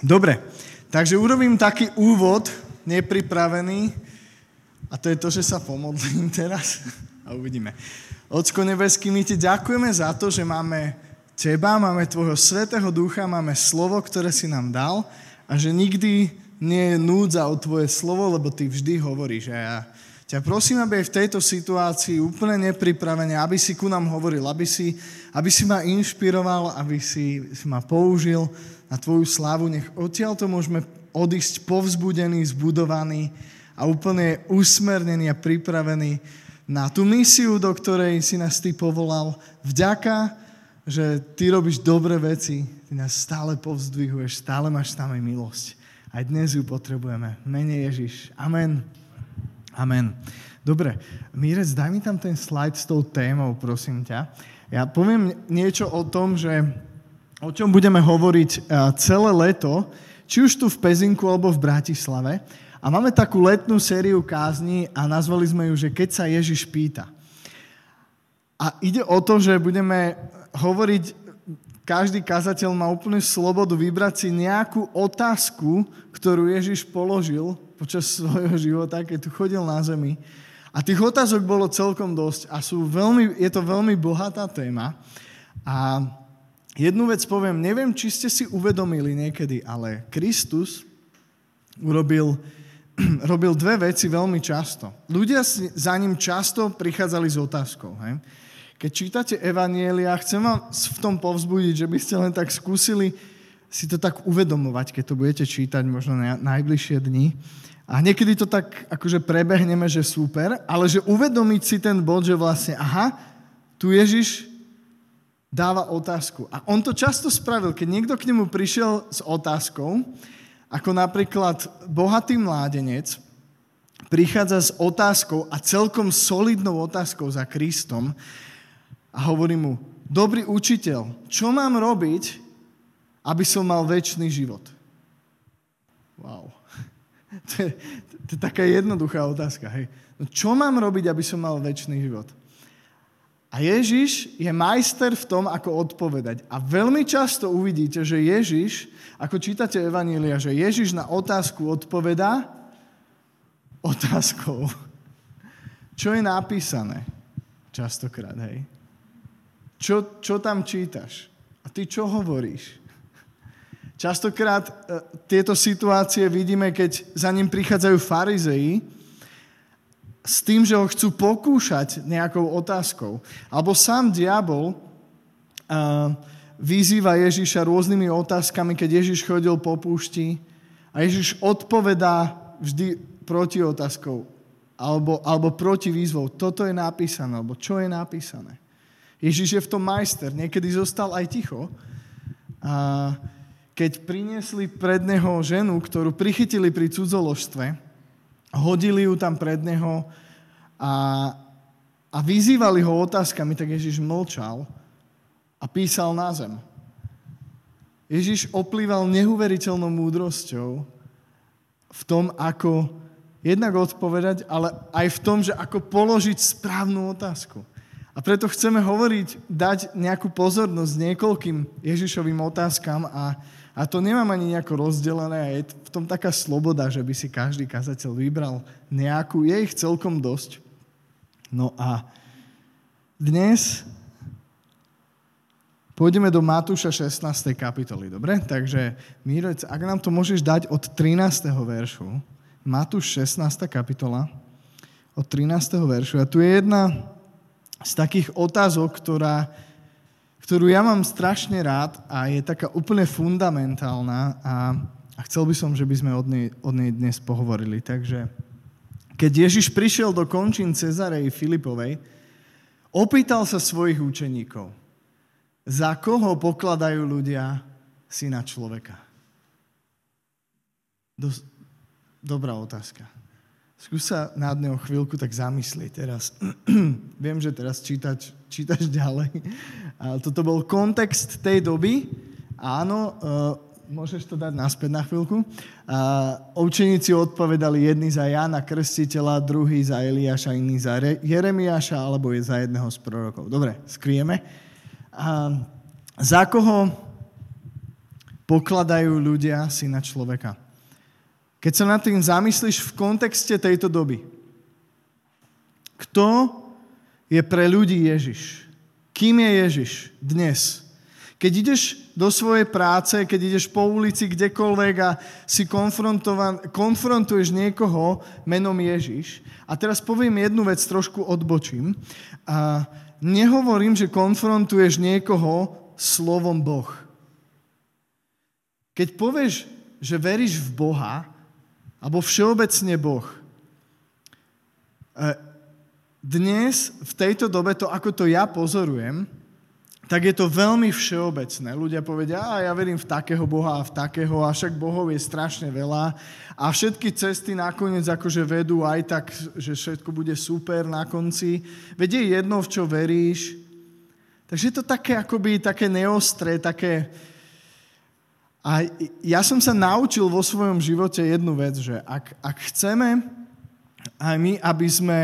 Dobre, takže urobím taký úvod, nepripravený, a to je to, že sa pomodlím teraz a uvidíme. Ocko nebeský, my ti ďakujeme za to, že máme teba, máme tvojho svetého ducha, máme slovo, ktoré si nám dal a že nikdy nie je núdza o tvoje slovo, lebo ty vždy hovoríš. A ja ťa prosím, aby aj v tejto situácii úplne nepripravene, aby si ku nám hovoril, aby si, aby si ma inšpiroval, aby si, si ma použil na tvoju slávu. Nech odtiaľ to môžeme odísť povzbudený, zbudovaný a úplne usmernený a pripravený na tú misiu, do ktorej si nás ty povolal. Vďaka, že ty robíš dobré veci, ty nás stále povzdvihuješ, stále máš s nami milosť. Aj dnes ju potrebujeme. Mene Ježiš. Amen. Amen. Dobre, Mírec, daj mi tam ten slide s tou témou, prosím ťa. Ja poviem niečo o tom, že o čom budeme hovoriť eh, celé leto, či už tu v Pezinku alebo v Bratislave. A máme takú letnú sériu kázni a nazvali sme ju, že keď sa Ježiš pýta. A ide o to, že budeme hovoriť, každý kazateľ má úplne slobodu vybrať si nejakú otázku, ktorú Ježiš položil počas svojho života, keď tu chodil na zemi. A tých otázok bolo celkom dosť a sú veľmi, je to veľmi bohatá téma. A jednu vec poviem, neviem, či ste si uvedomili niekedy, ale Kristus urobil robil dve veci veľmi často. Ľudia za ním často prichádzali s otázkou. Hej? Keď čítate Evanielia, chcem vám v tom povzbudiť, že by ste len tak skúsili si to tak uvedomovať, keď to budete čítať možno na najbližšie dni. A niekedy to tak akože prebehneme, že super, ale že uvedomiť si ten bod, že vlastne, aha, tu Ježiš dáva otázku. A on to často spravil, keď niekto k nemu prišiel s otázkou, ako napríklad bohatý mládenec prichádza s otázkou a celkom solidnou otázkou za Kristom a hovorí mu, dobrý učiteľ, čo mám robiť, aby som mal väčší život? Wow. To je, to je taká jednoduchá otázka. Hej. No čo mám robiť, aby som mal väčší život? A Ježiš je majster v tom, ako odpovedať. A veľmi často uvidíte, že Ježiš, ako čítate Evanília, že Ježiš na otázku odpovedá otázkou. Čo je napísané? Častokrát, hej. Čo, čo tam čítaš? A ty čo hovoríš? Častokrát e, tieto situácie vidíme, keď za ním prichádzajú farizei s tým, že ho chcú pokúšať nejakou otázkou. Alebo sám diabol uh, vyzýva Ježiša rôznymi otázkami, keď Ježiš chodil po púšti a Ježiš odpovedá vždy proti otázkou alebo, alebo proti výzvou. Toto je napísané, alebo čo je napísané. Ježiš je v tom majster. Niekedy zostal aj ticho. A keď priniesli pred neho ženu, ktorú prichytili pri cudzoložstve, hodili ju tam pred neho a, a vyzývali ho otázkami, tak Ježiš mlčal a písal na zem. Ježiš oplýval neuveriteľnou múdrosťou v tom, ako jednak odpovedať, ale aj v tom, že ako položiť správnu otázku. A preto chceme hovoriť, dať nejakú pozornosť niekoľkým Ježišovým otázkam a, a to nemám ani nejako rozdelené a je v tom taká sloboda, že by si každý kazateľ vybral nejakú. Je ich celkom dosť. No a dnes pôjdeme do Matúša 16. kapitoly, dobre? Takže, Mírec, ak nám to môžeš dať od 13. veršu, Matúš 16. kapitola, od 13. veršu. A tu je jedna z takých otázok, ktorá ktorú ja mám strašne rád a je taká úplne fundamentálna a, a chcel by som, že by sme od nej, od nej dnes pohovorili. Takže keď Ježiš prišiel do končín Cezarej Filipovej, opýtal sa svojich učeníkov, za koho pokladajú ľudia syna človeka? Dos- dobrá otázka. Skús sa nad neho chvíľku tak zamyslieť teraz. Viem, že teraz čítať, čítaš ďalej. Ale toto bol kontext tej doby. Áno, uh, môžeš to dať naspäť na chvíľku. Uh, učeníci odpovedali jedni za Jana Krstiteľa, druhý za Eliáša, iný za Re- Jeremiáša, alebo je za jedného z prorokov. Dobre, skrieme. Uh, za koho pokladajú ľudia syna človeka. Keď sa nad tým zamyslíš v kontexte tejto doby, kto je pre ľudí Ježiš? Kým je Ježiš dnes? Keď ideš do svojej práce, keď ideš po ulici kdekoľvek a si konfrontuješ niekoho menom Ježiš. A teraz poviem jednu vec, trošku odbočím. A nehovorím, že konfrontuješ niekoho slovom Boh. Keď povieš, že veríš v Boha, alebo všeobecne Boh, e, dnes, v tejto dobe, to ako to ja pozorujem, tak je to veľmi všeobecné. Ľudia povedia, a ja verím v takého Boha a v takého, a však Bohov je strašne veľa a všetky cesty nakoniec akože vedú aj tak, že všetko bude super na konci. Veď je jedno, v čo veríš. Takže je to také akoby také neostré, také... A ja som sa naučil vo svojom živote jednu vec, že ak, ak chceme aj my, aby sme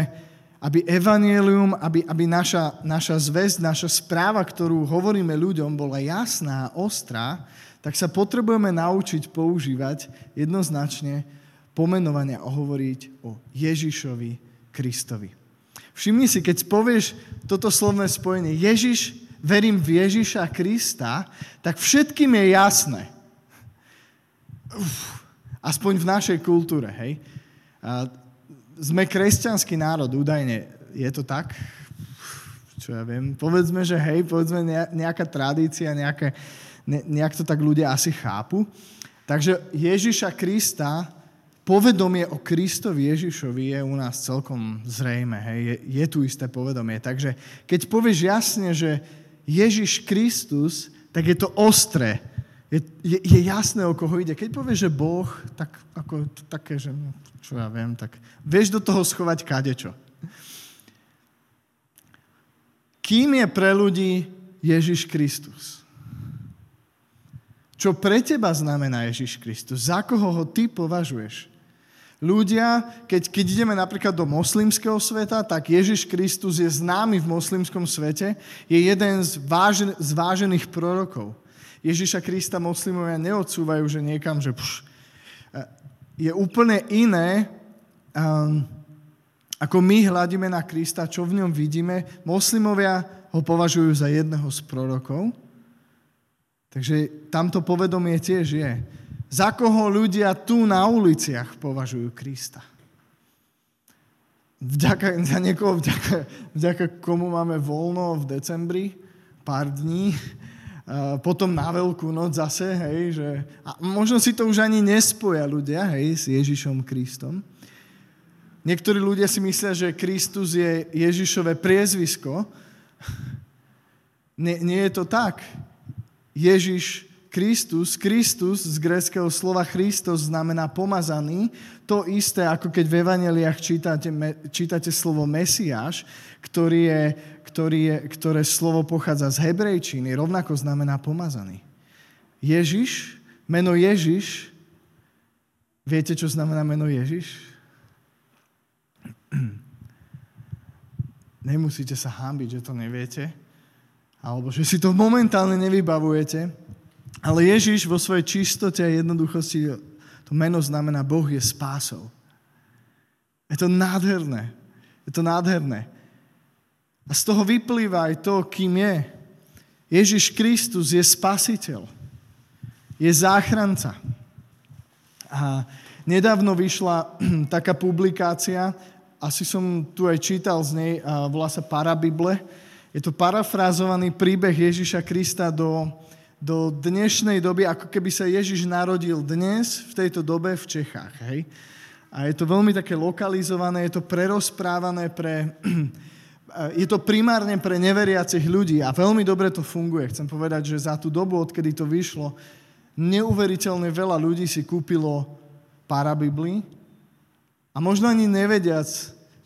aby evanielium, aby, aby naša, naša zväzť, naša správa, ktorú hovoríme ľuďom, bola jasná a ostrá, tak sa potrebujeme naučiť používať jednoznačne pomenovania a hovoriť o Ježišovi Kristovi. Všimni si, keď povieš toto slovné spojenie Ježiš, verím v Ježiša Krista, tak všetkým je jasné. Uf, aspoň v našej kultúre, hej. Sme kresťanský národ, údajne. Je to tak? Čo ja viem. Povedzme, že hej, povedzme nejaká tradícia, nejaké, ne, nejak to tak ľudia asi chápu. Takže Ježiša Krista, povedomie o Kristovi Ježišovi je u nás celkom zrejme. Hej. Je, je tu isté povedomie. Takže keď povieš jasne, že Ježiš Kristus, tak je to ostré. Je, je, je jasné, o koho ide. Keď povieš, že Boh, tak ako také, že čo ja viem, tak vieš do toho schovať kadečo. Kým je pre ľudí Ježiš Kristus? Čo pre teba znamená Ježiš Kristus? Za koho ho ty považuješ? Ľudia, keď, keď ideme napríklad do moslimského sveta, tak Ježiš Kristus je známy v moslimskom svete, je jeden z, vážen, z vážených prorokov. Ježiša Krista moslimovia neodsúvajú, že niekam, že pš, je úplne iné, um, ako my hľadíme na Krista, čo v ňom vidíme. Moslimovia ho považujú za jedného z prorokov. Takže tamto povedomie tiež je. Za koho ľudia tu na uliciach považujú Krista? Vďaka, za niekoho, vďaka, vďaka komu máme voľno v decembri, pár dní, potom na veľkú noc zase, hej, že, a možno si to už ani nespoja ľudia, hej, s Ježišom Kristom. Niektorí ľudia si myslia, že Kristus je Ježišové priezvisko. Nie, nie je to tak. Ježiš Kristus, Kristus z gréckého slova Christos znamená pomazaný. To isté, ako keď v Evaneliách čítate, čítate slovo Mesiáš, ktorý je, ktorý je, ktoré slovo pochádza z hebrejčiny, rovnako znamená pomazaný. Ježiš, meno Ježiš, viete, čo znamená meno Ježiš? Nemusíte sa hábiť, že to neviete, alebo že si to momentálne nevybavujete, ale Ježiš vo svojej čistote a jednoduchosti, to meno znamená Boh je spásou. Je to nádherné. Je to nádherné. A z toho vyplýva aj to, kým je. Ježiš Kristus je spasiteľ. Je záchranca. A nedávno vyšla taká publikácia, asi som tu aj čítal z nej, volá sa Parabible. Je to parafrázovaný príbeh Ježiša Krista do, do dnešnej doby, ako keby sa Ježiš narodil dnes, v tejto dobe v Čechách. Hej? A je to veľmi také lokalizované, je to prerozprávané pre... Je to primárne pre neveriacich ľudí a veľmi dobre to funguje. Chcem povedať, že za tú dobu, odkedy to vyšlo, neuveriteľne veľa ľudí si kúpilo parabibli a možno ani nevediac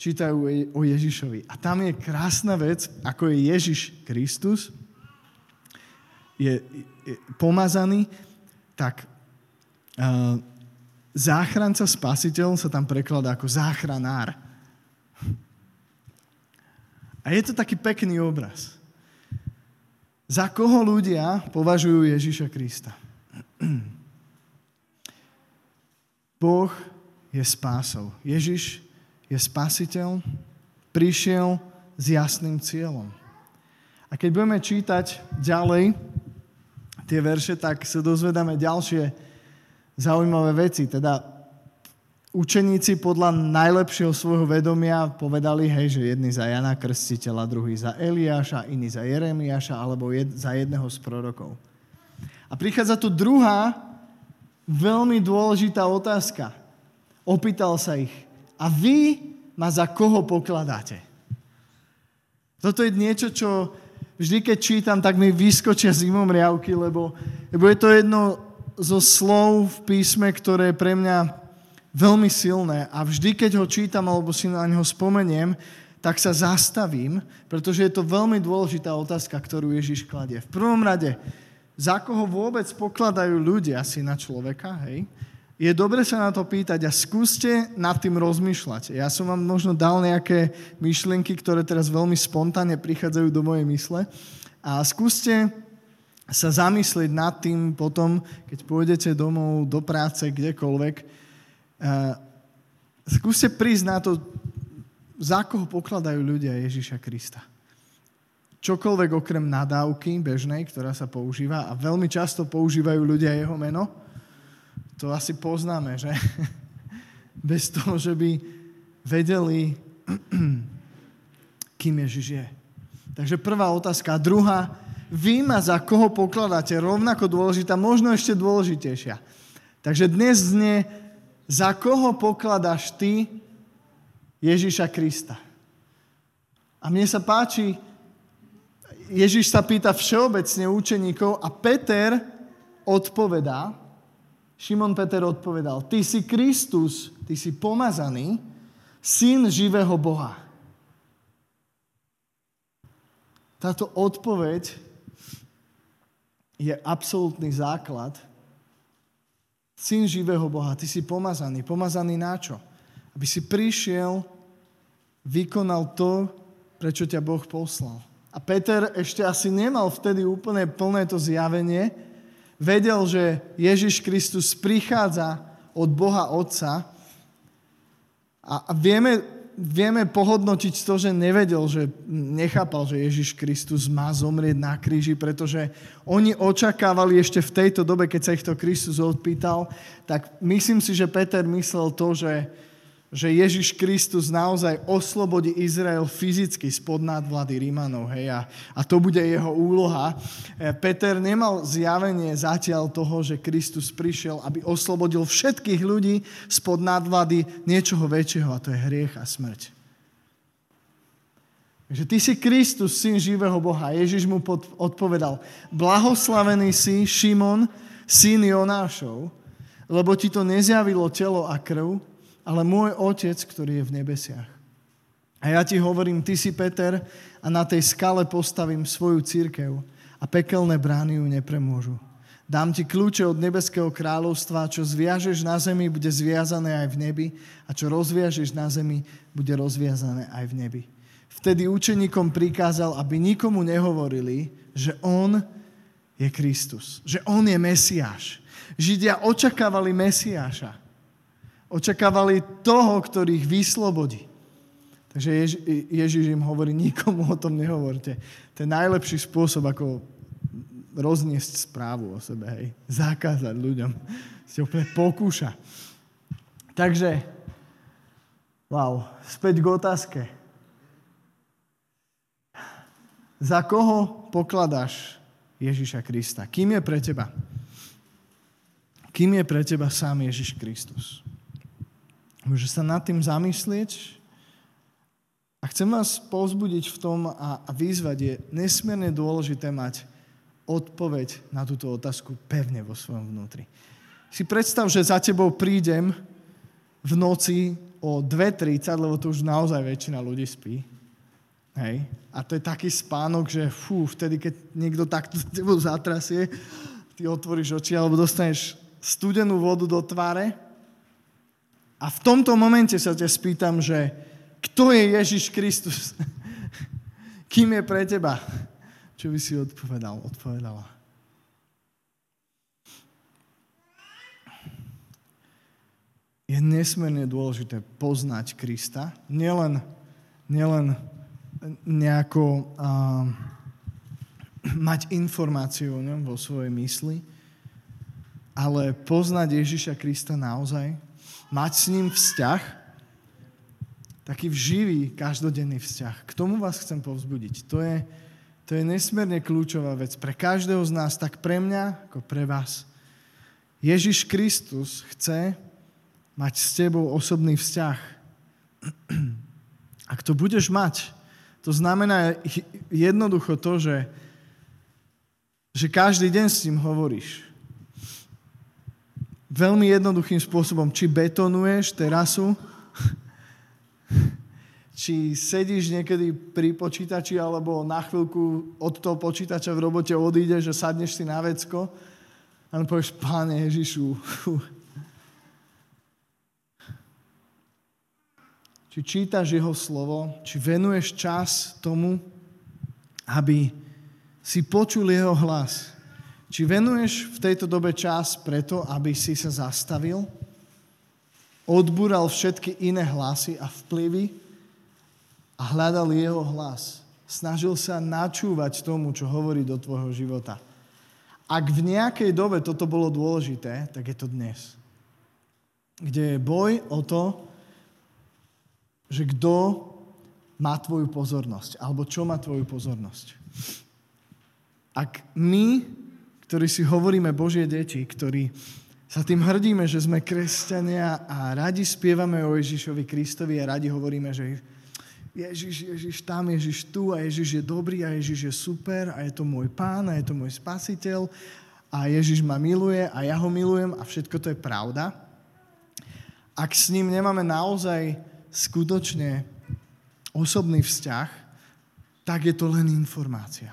čítajú o Ježišovi. A tam je krásna vec, ako je Ježiš Kristus, je, je pomazaný, tak uh, záchranca, spasiteľ sa tam prekladá ako záchranár. A je to taký pekný obraz. Za koho ľudia považujú Ježiša Krista? Boh je spásou. Ježiš je spasiteľ, prišiel s jasným cieľom. A keď budeme čítať ďalej tie verše, tak sa dozvedáme ďalšie zaujímavé veci. Teda učeníci podľa najlepšieho svojho vedomia povedali, hej, že jedni za Jana Krstiteľa, druhý za Eliáša, iní za Jeremiáša alebo jed, za jedného z prorokov. A prichádza tu druhá veľmi dôležitá otázka. Opýtal sa ich, a vy ma za koho pokladáte? Toto je niečo, čo vždy, keď čítam, tak mi vyskočia zimom riavky, lebo, lebo je to jedno zo slov v písme, ktoré pre mňa veľmi silné a vždy, keď ho čítam alebo si na neho spomeniem, tak sa zastavím, pretože je to veľmi dôležitá otázka, ktorú Ježiš kladie. V prvom rade, za koho vôbec pokladajú ľudia si na človeka, hej, je dobre sa na to pýtať a skúste nad tým rozmýšľať. Ja som vám možno dal nejaké myšlienky, ktoré teraz veľmi spontánne prichádzajú do mojej mysle a skúste sa zamyslieť nad tým potom, keď pôjdete domov, do práce, kdekoľvek. Skúste prísť na to, za koho pokladajú ľudia Ježiša Krista čokoľvek okrem nadávky bežnej, ktorá sa používa a veľmi často používajú ľudia jeho meno, to asi poznáme, že? Bez toho, že by vedeli, kým Ježiš je. Takže prvá otázka. A druhá, vy ma za koho pokladáte? Rovnako dôležitá, možno ešte dôležitejšia. Takže dnes znie, za koho pokladáš ty Ježiša Krista? A mne sa páči, Ježiš sa pýta všeobecne učeníkov a Peter odpovedá, Šimon Peter odpovedal, ty si Kristus, ty si pomazaný, syn živého Boha. Táto odpoveď je absolútny základ. Syn živého Boha, ty si pomazaný. Pomazaný na čo? Aby si prišiel, vykonal to, prečo ťa Boh poslal. A Peter ešte asi nemal vtedy úplne plné to zjavenie. Vedel, že Ježiš Kristus prichádza od Boha Otca a vieme, vieme pohodnotiť to, že nevedel, že nechápal, že Ježiš Kristus má zomrieť na kríži, pretože oni očakávali ešte v tejto dobe, keď sa ich to Kristus odpýtal, tak myslím si, že Peter myslel to, že že Ježiš Kristus naozaj oslobodí Izrael fyzicky spod nadvlady Rímanov. Hej, a, a to bude jeho úloha. E, Peter nemal zjavenie zatiaľ toho, že Kristus prišiel, aby oslobodil všetkých ľudí spod nadvlady niečoho väčšieho, a to je hriech a smrť. Takže ty si Kristus, syn živého Boha. Ježiš mu pod, odpovedal, blahoslavený si, Šimon, syn Jonášov, lebo ti to nezjavilo telo a krv, ale môj otec, ktorý je v nebesiach. A ja ti hovorím, ty si Peter a na tej skale postavím svoju církev a pekelné brány ju nepremôžu. Dám ti kľúče od nebeského kráľovstva, čo zviažeš na zemi, bude zviazané aj v nebi a čo rozviažeš na zemi, bude rozviazané aj v nebi. Vtedy učeníkom prikázal, aby nikomu nehovorili, že on je Kristus, že on je Mesiáš. Židia očakávali Mesiáša. Očakávali toho, ktorý ich vyslobodí. Takže Jež, Ježiš im hovorí, nikomu o tom nehovorte. To je najlepší spôsob, ako rozniesť správu o sebe, hej. Zakázať ľuďom. Si úplne pokúša. Takže, wow, späť k otázke. Za koho pokladáš Ježiša Krista? Kým je pre teba? Kým je pre teba sám Ježiš Kristus? Môže sa nad tým zamyslieť. A chcem vás pozbudiť v tom a, a výzvať je nesmierne dôležité mať odpoveď na túto otázku pevne vo svojom vnútri. Si predstav, že za tebou prídem v noci o 2.30, lebo to už naozaj väčšina ľudí spí. Hej. A to je taký spánok, že fú, vtedy, keď niekto takto tebou zatrasie, ty otvoríš oči alebo dostaneš studenú vodu do tváre a v tomto momente sa ťa spýtam, že kto je Ježiš Kristus? Kým je pre teba? Čo by si odpovedal, odpovedala? je nesmierne dôležité poznať Krista. Nielen, nielen nejako uh, mať informáciu o ňom vo svojej mysli, ale poznať Ježiša Krista naozaj, mať s ním vzťah, taký živý, každodenný vzťah. K tomu vás chcem povzbudiť. To je, to je nesmierne kľúčová vec pre každého z nás, tak pre mňa, ako pre vás. Ježiš Kristus chce mať s tebou osobný vzťah. Ak to budeš mať, to znamená jednoducho to, že, že každý deň s ním hovoríš. Veľmi jednoduchým spôsobom, či betonuješ terasu, či sedíš niekedy pri počítači alebo na chvíľku od toho počítača v robote odídeš a sadneš si na vecko a povieš, Páne Ježišu, či čítaš jeho slovo, či venuješ čas tomu, aby si počul jeho hlas. Či venuješ v tejto dobe čas preto, aby si sa zastavil, odbúral všetky iné hlasy a vplyvy, a hľadal jeho hlas. Snažil sa načúvať tomu, čo hovorí do tvojho života. Ak v nejakej dobe toto bolo dôležité, tak je to dnes. Kde je boj o to, že kto má tvoju pozornosť, alebo čo má tvoju pozornosť. Ak my, ktorí si hovoríme Božie deti, ktorí sa tým hrdíme, že sme kresťania a radi spievame o Ježišovi Kristovi a radi hovoríme, že Ježiš, Ježiš tam, Ježiš tu a Ježiš je dobrý a Ježiš je super a je to môj pán a je to môj spasiteľ a Ježiš ma miluje a ja ho milujem a všetko to je pravda. Ak s ním nemáme naozaj skutočne osobný vzťah, tak je to len informácia.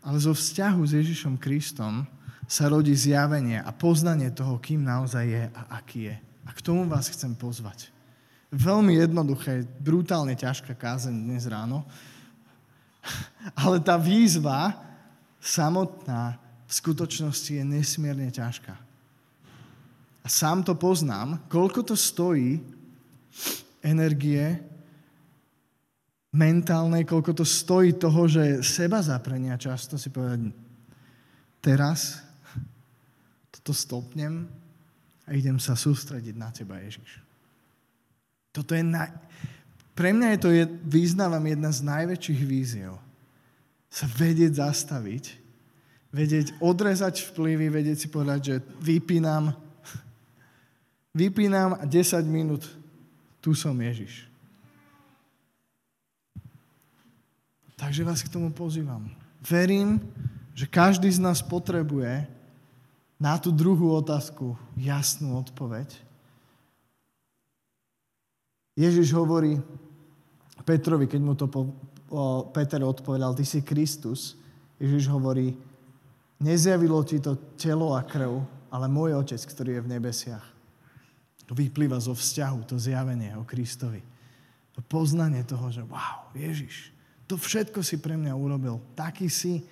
Ale zo vzťahu s Ježišom Kristom sa rodí zjavenie a poznanie toho, kým naozaj je a aký je. A k tomu vás chcem pozvať. Veľmi jednoduché, brutálne ťažká kázeň dnes ráno. Ale tá výzva samotná v skutočnosti je nesmierne ťažká. A sám to poznám, koľko to stojí energie mentálnej, koľko to stojí toho, že seba zaprenia často si povedať, teraz toto stopnem a idem sa sústrediť na teba, Ježiš. Toto je na... Pre mňa je to, je, vyznávam, jedna z najväčších víziev. Sa vedieť zastaviť, vedieť odrezať vplyvy, vedieť si povedať, že vypínam, vypínam a 10 minút tu som Ježiš. Takže vás k tomu pozývam. Verím, že každý z nás potrebuje na tú druhú otázku jasnú odpoveď Ježiš hovorí Petrovi, keď mu to po, o, Peter odpovedal, ty si Kristus, Ježiš hovorí, nezjavilo ti to telo a krv, ale môj Otec, ktorý je v nebesiach. To vyplýva zo vzťahu, to zjavenie o Kristovi. To poznanie toho, že wow, Ježiš, to všetko si pre mňa urobil. Taký si,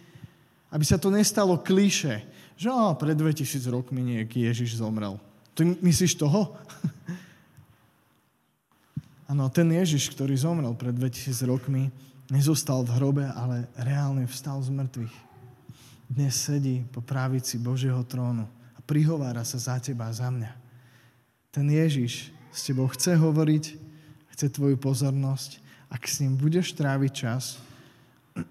aby sa to nestalo kliše, že oh, pred 2000 rokmi nejaký Ježiš zomrel. Ty myslíš toho? Áno, ten Ježiš, ktorý zomrel pred 2000 rokmi, nezostal v hrobe, ale reálne vstal z mŕtvych. Dnes sedí po právici Božieho trónu a prihovára sa za teba a za mňa. Ten Ježiš s tebou chce hovoriť, chce tvoju pozornosť. Ak s ním budeš tráviť čas,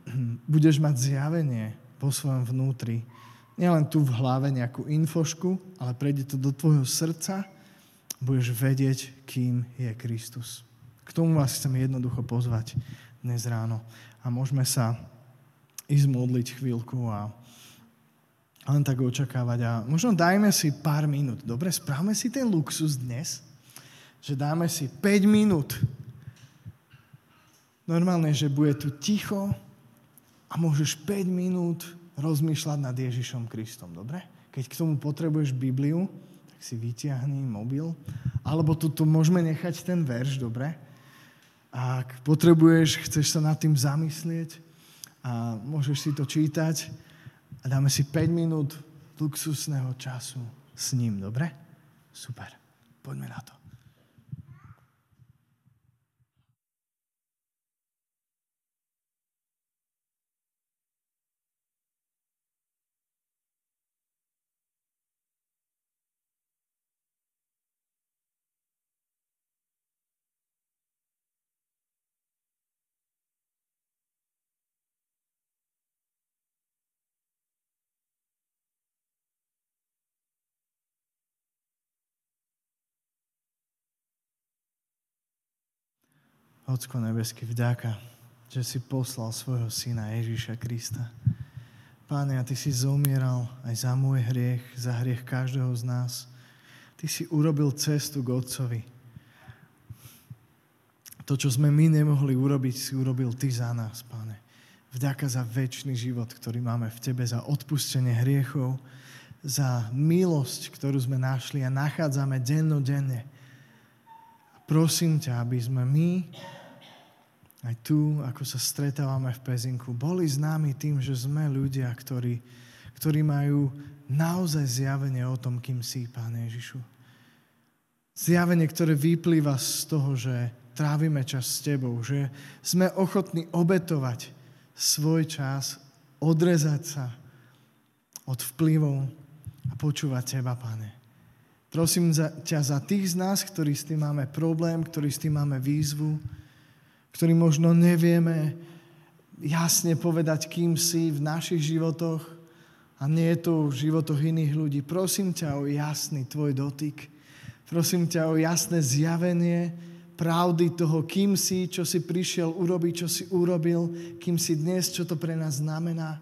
budeš mať zjavenie po svojom vnútri. Nielen tu v hlave nejakú infošku, ale prejde to do tvojho srdca, budeš vedieť, kým je Kristus. K tomu vás chcem jednoducho pozvať dnes ráno. A môžeme sa ísť modliť chvíľku a len tak očakávať. A možno dajme si pár minút. Dobre, správame si ten luxus dnes, že dáme si 5 minút. Normálne, že bude tu ticho a môžeš 5 minút rozmýšľať nad Ježišom Kristom. Dobre? Keď k tomu potrebuješ Bibliu, tak si vyťahni mobil. Alebo tu, tu môžeme nechať ten verš, dobre? Ak potrebuješ, chceš sa nad tým zamyslieť a môžeš si to čítať a dáme si 5 minút luxusného času s ním, dobre? Super. Poďme na to. Ocko nebeský, vďaka, že si poslal svojho syna Ježíša Krista. Páne, a Ty si zomieral aj za môj hriech, za hriech každého z nás. Ty si urobil cestu k Otcovi. To, čo sme my nemohli urobiť, si urobil Ty za nás, Páne. Vďaka za väčší život, ktorý máme v Tebe, za odpustenie hriechov, za milosť, ktorú sme našli a nachádzame dennodenne. Prosím ťa, aby sme my aj tu, ako sa stretávame v Pezinku, boli známi tým, že sme ľudia, ktorí, ktorí majú naozaj zjavenie o tom, kým si, Pán Ježišu. Zjavenie, ktoré vyplýva z toho, že trávime čas s Tebou, že sme ochotní obetovať svoj čas, odrezať sa od vplyvov a počúvať Teba, Pane. Prosím za, ťa za tých z nás, ktorí s tým máme problém, ktorí s tým máme výzvu, ktorý možno nevieme jasne povedať, kým si v našich životoch a nie je to v životoch iných ľudí. Prosím ťa o jasný tvoj dotyk. Prosím ťa o jasné zjavenie pravdy toho, kým si, čo si prišiel urobiť, čo si urobil, kým si dnes, čo to pre nás znamená.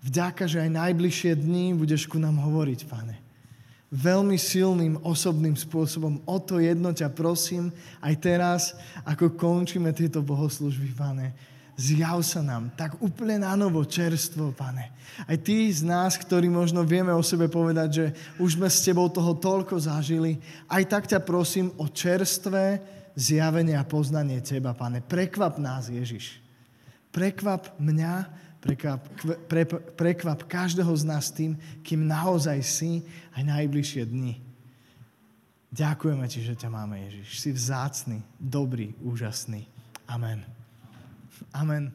Vďaka, že aj najbližšie dní budeš ku nám hovoriť, Pane veľmi silným osobným spôsobom. O to jedno ťa prosím aj teraz, ako končíme tieto bohoslužby, pane. Zjav sa nám tak úplne na novo, čerstvo, pane. Aj tí z nás, ktorí možno vieme o sebe povedať, že už sme s tebou toho toľko zažili, aj tak ťa prosím o čerstvé zjavenie a poznanie teba, pane. Prekvap nás, Ježiš. Prekvap mňa, Prekvap, pre, prekvap každého z nás tým, kým naozaj si aj najbližšie dni. Ďakujeme ti, že ťa máme, Ježiš. Si vzácný, dobrý, úžasný. Amen. Amen.